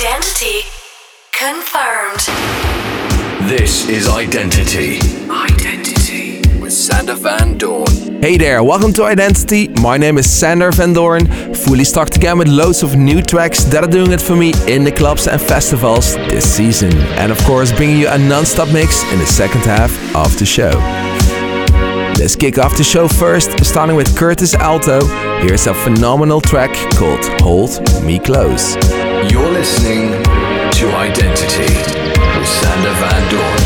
Identity confirmed. This is Identity. Identity with Sander Van Doorn. Hey there, welcome to Identity. My name is Sander Van Doorn, fully stocked again with loads of new tracks that are doing it for me in the clubs and festivals this season. And of course, bringing you a non stop mix in the second half of the show. Let's kick off the show first, starting with Curtis Alto. Here's a phenomenal track called Hold Me Close. You're listening to Identity with Sander Van Doorn.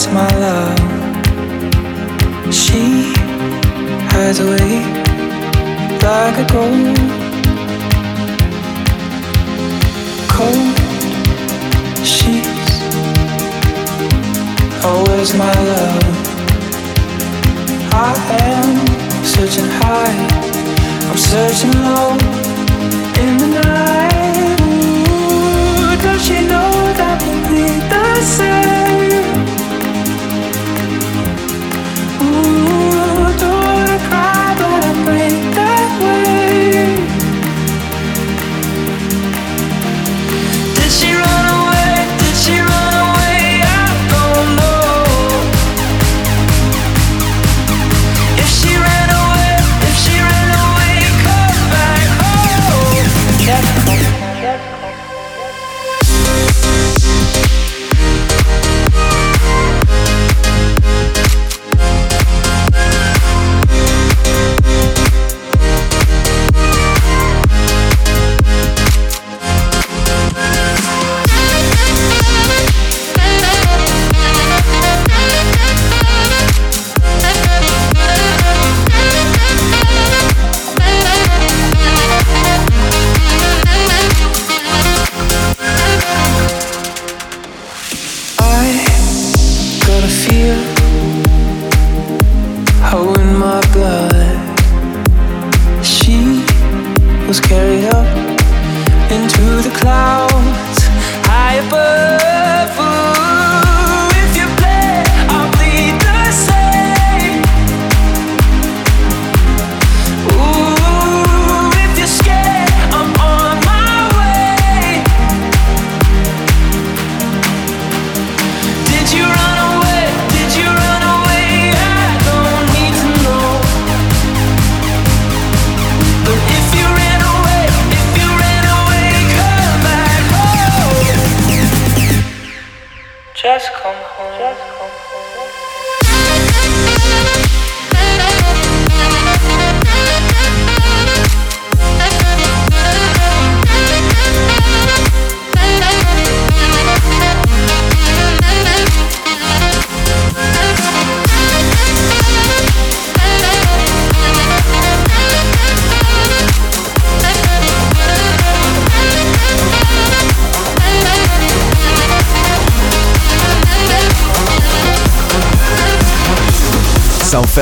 that's my love. She hides away like a cold, cold she's always my love. I am searching high, I'm searching low in the night.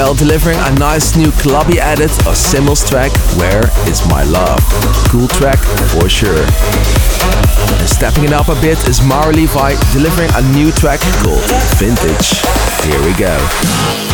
well delivering a nice new clubby edit of SYML's track Where Is My Love. Cool track for sure. And stepping it up a bit is Maor Levi delivering a new track called Vintage. Here we go.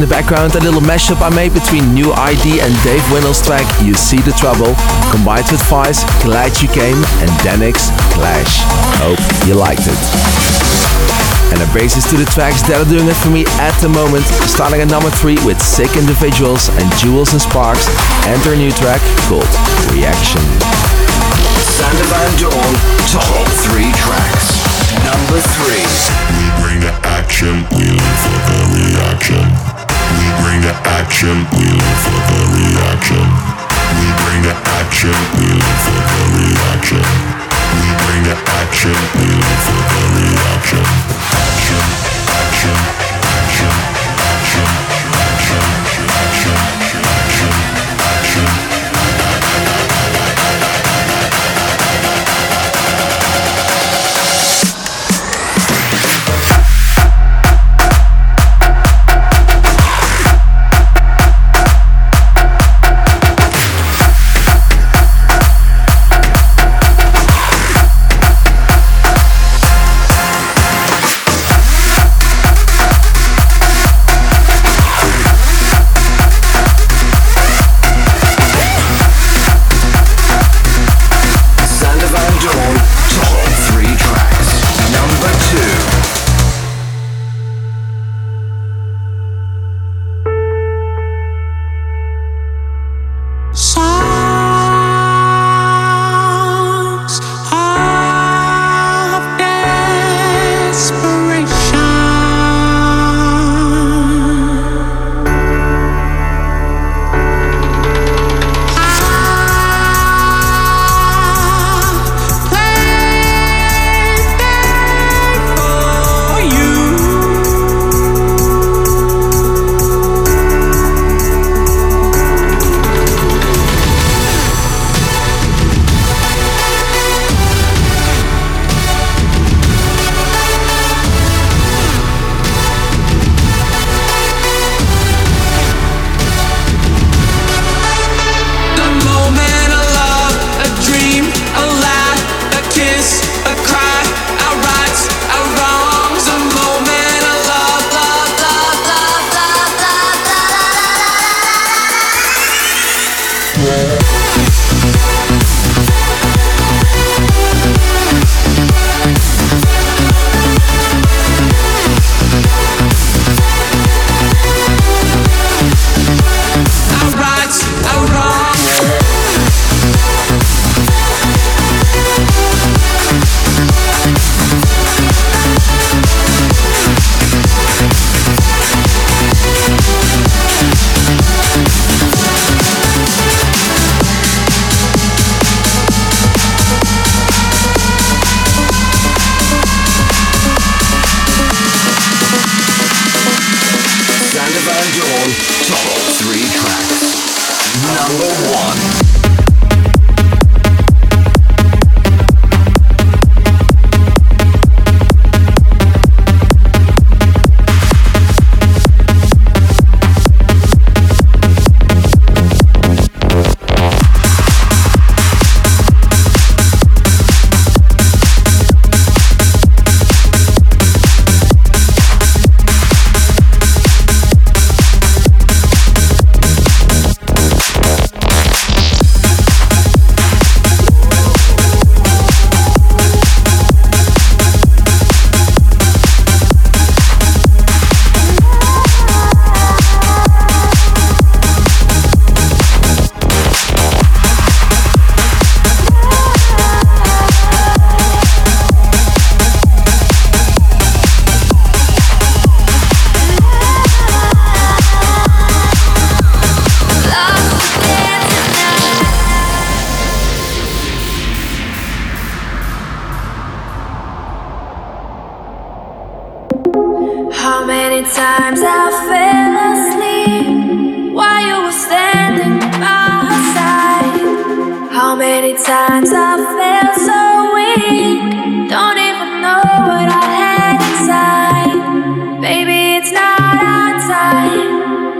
In the background, a little mashup I made between New ID and Dave Winnel's track You See the Trouble, combined with Vice, Glad You Came, and Dannics Clash. Hope you liked it. And that brings us to the tracks that are doing it for me at the moment, starting at number 3 with Sick Individuals and Jewelz and Sparks, and their new track called Reaction. Sander Van Doorn, top three tracks. Number three. We bring the action, we live for the reaction. Bring the action, we live for the reaction. We bring the action, we live for the reaction. We bring the action, we live for the reaction. Action, action, action,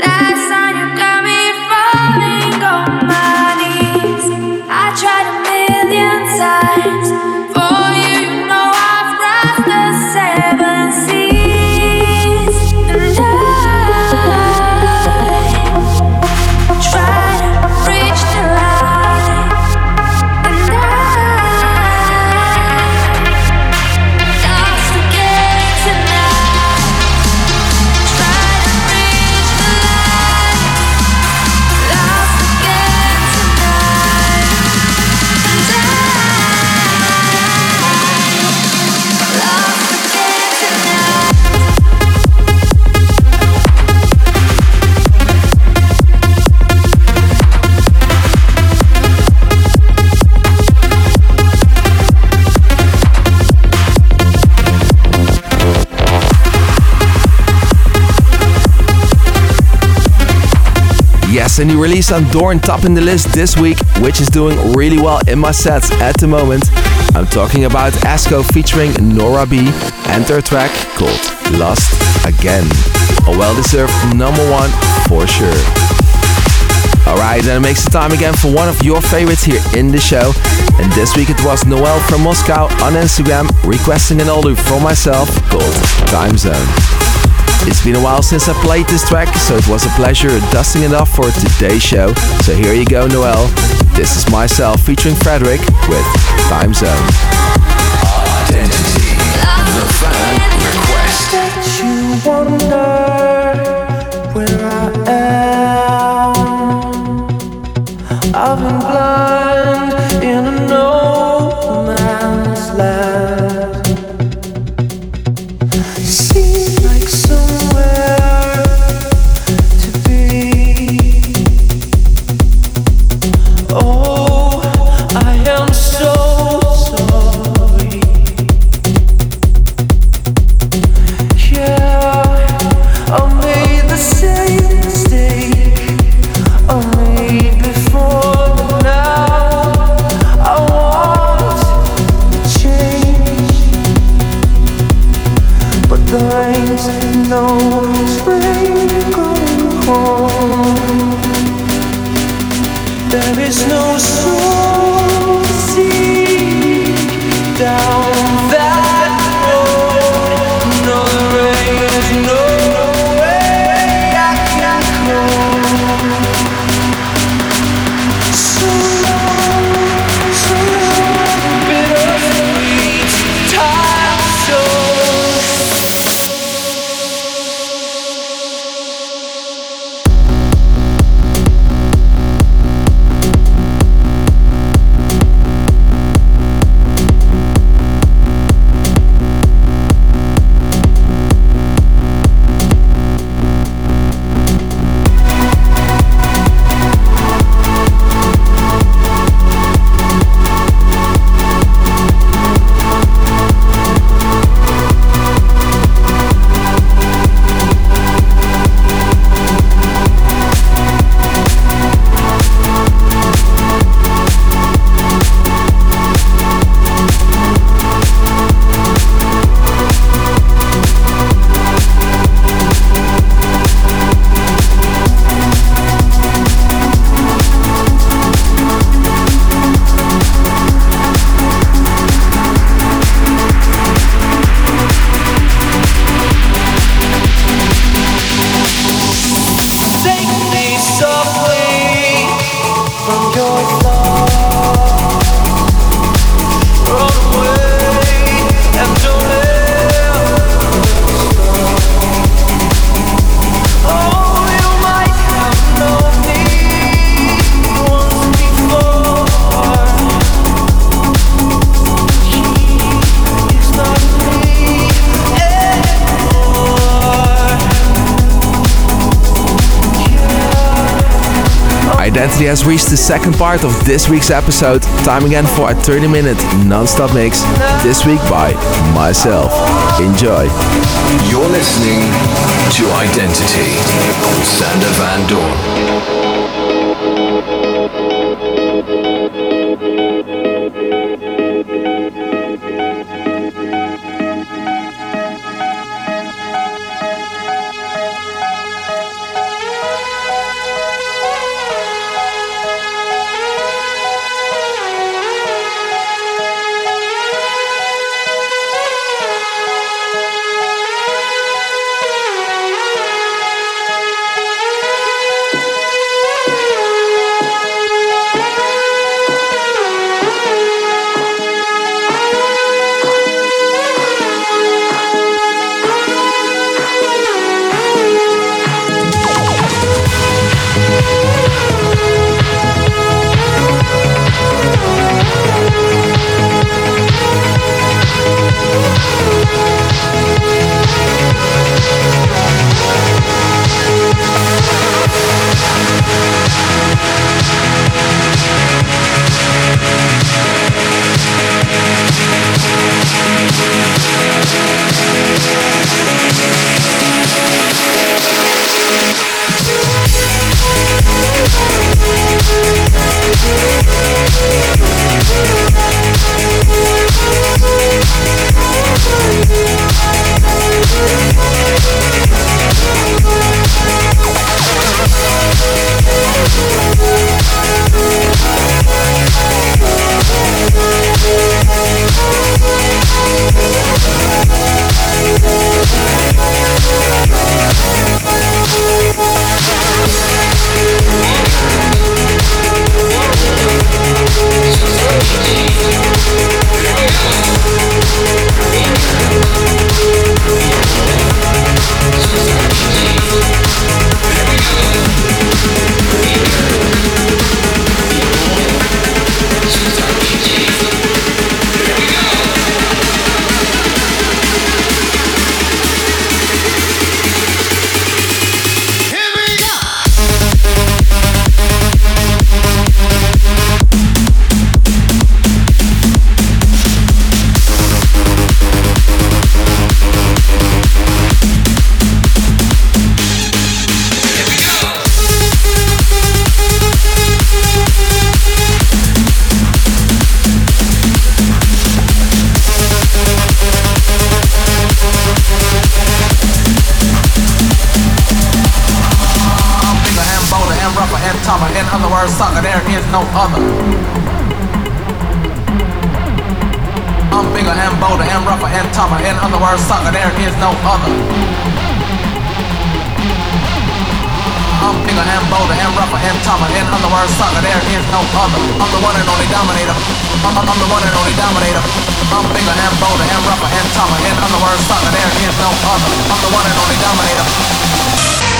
time. Yes, a new release on Doorn topping the list this week, which is doing really well in my sets at the moment. I'm talking about Asco featuring Norah B and their track called Lost Again. A well deserved number one for sure. Alright, then it makes it time again for one of your favorites here in the show. And this week it was Noel from Moscow on Instagram requesting an older for myself called Time Zone. It's been a while since I played this track, so it was a pleasure dusting it off for today's show. So here you go, Noel. This is myself featuring Frederick with Time Zone. Identity. The fan request. The second part of this week's episode. Time again for a 30 minute non stop mix, this week by myself. Enjoy. You're listening to Identity with Sander Van Doorn. I'm, I'm the one and only dominator. I'm bigger and bolder and rougher and tougher. In other words, sucker, there is no other. I'm the one and only dominator.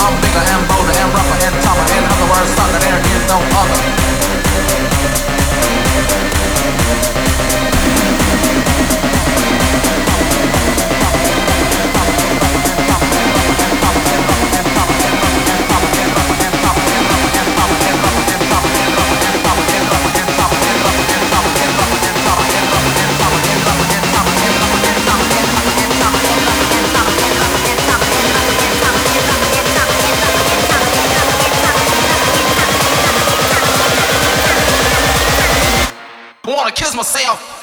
I'm bigger and bolder and rougher and tougher. There is no other. Wanna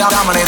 only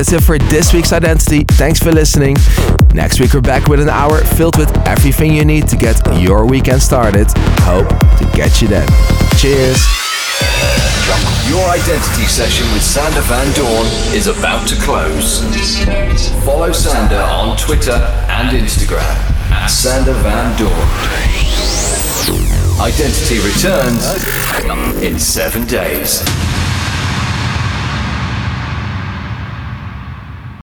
that's it for this week's Identity. Thanks for listening. Next week, we're back with an hour filled with everything you need to get your weekend started. Hope to get you then. Cheers. Your identity session with Sander Van Doorn is about to close. Follow Sander on Twitter and Instagram at Sander Van Doorn. Identity returns in seven days.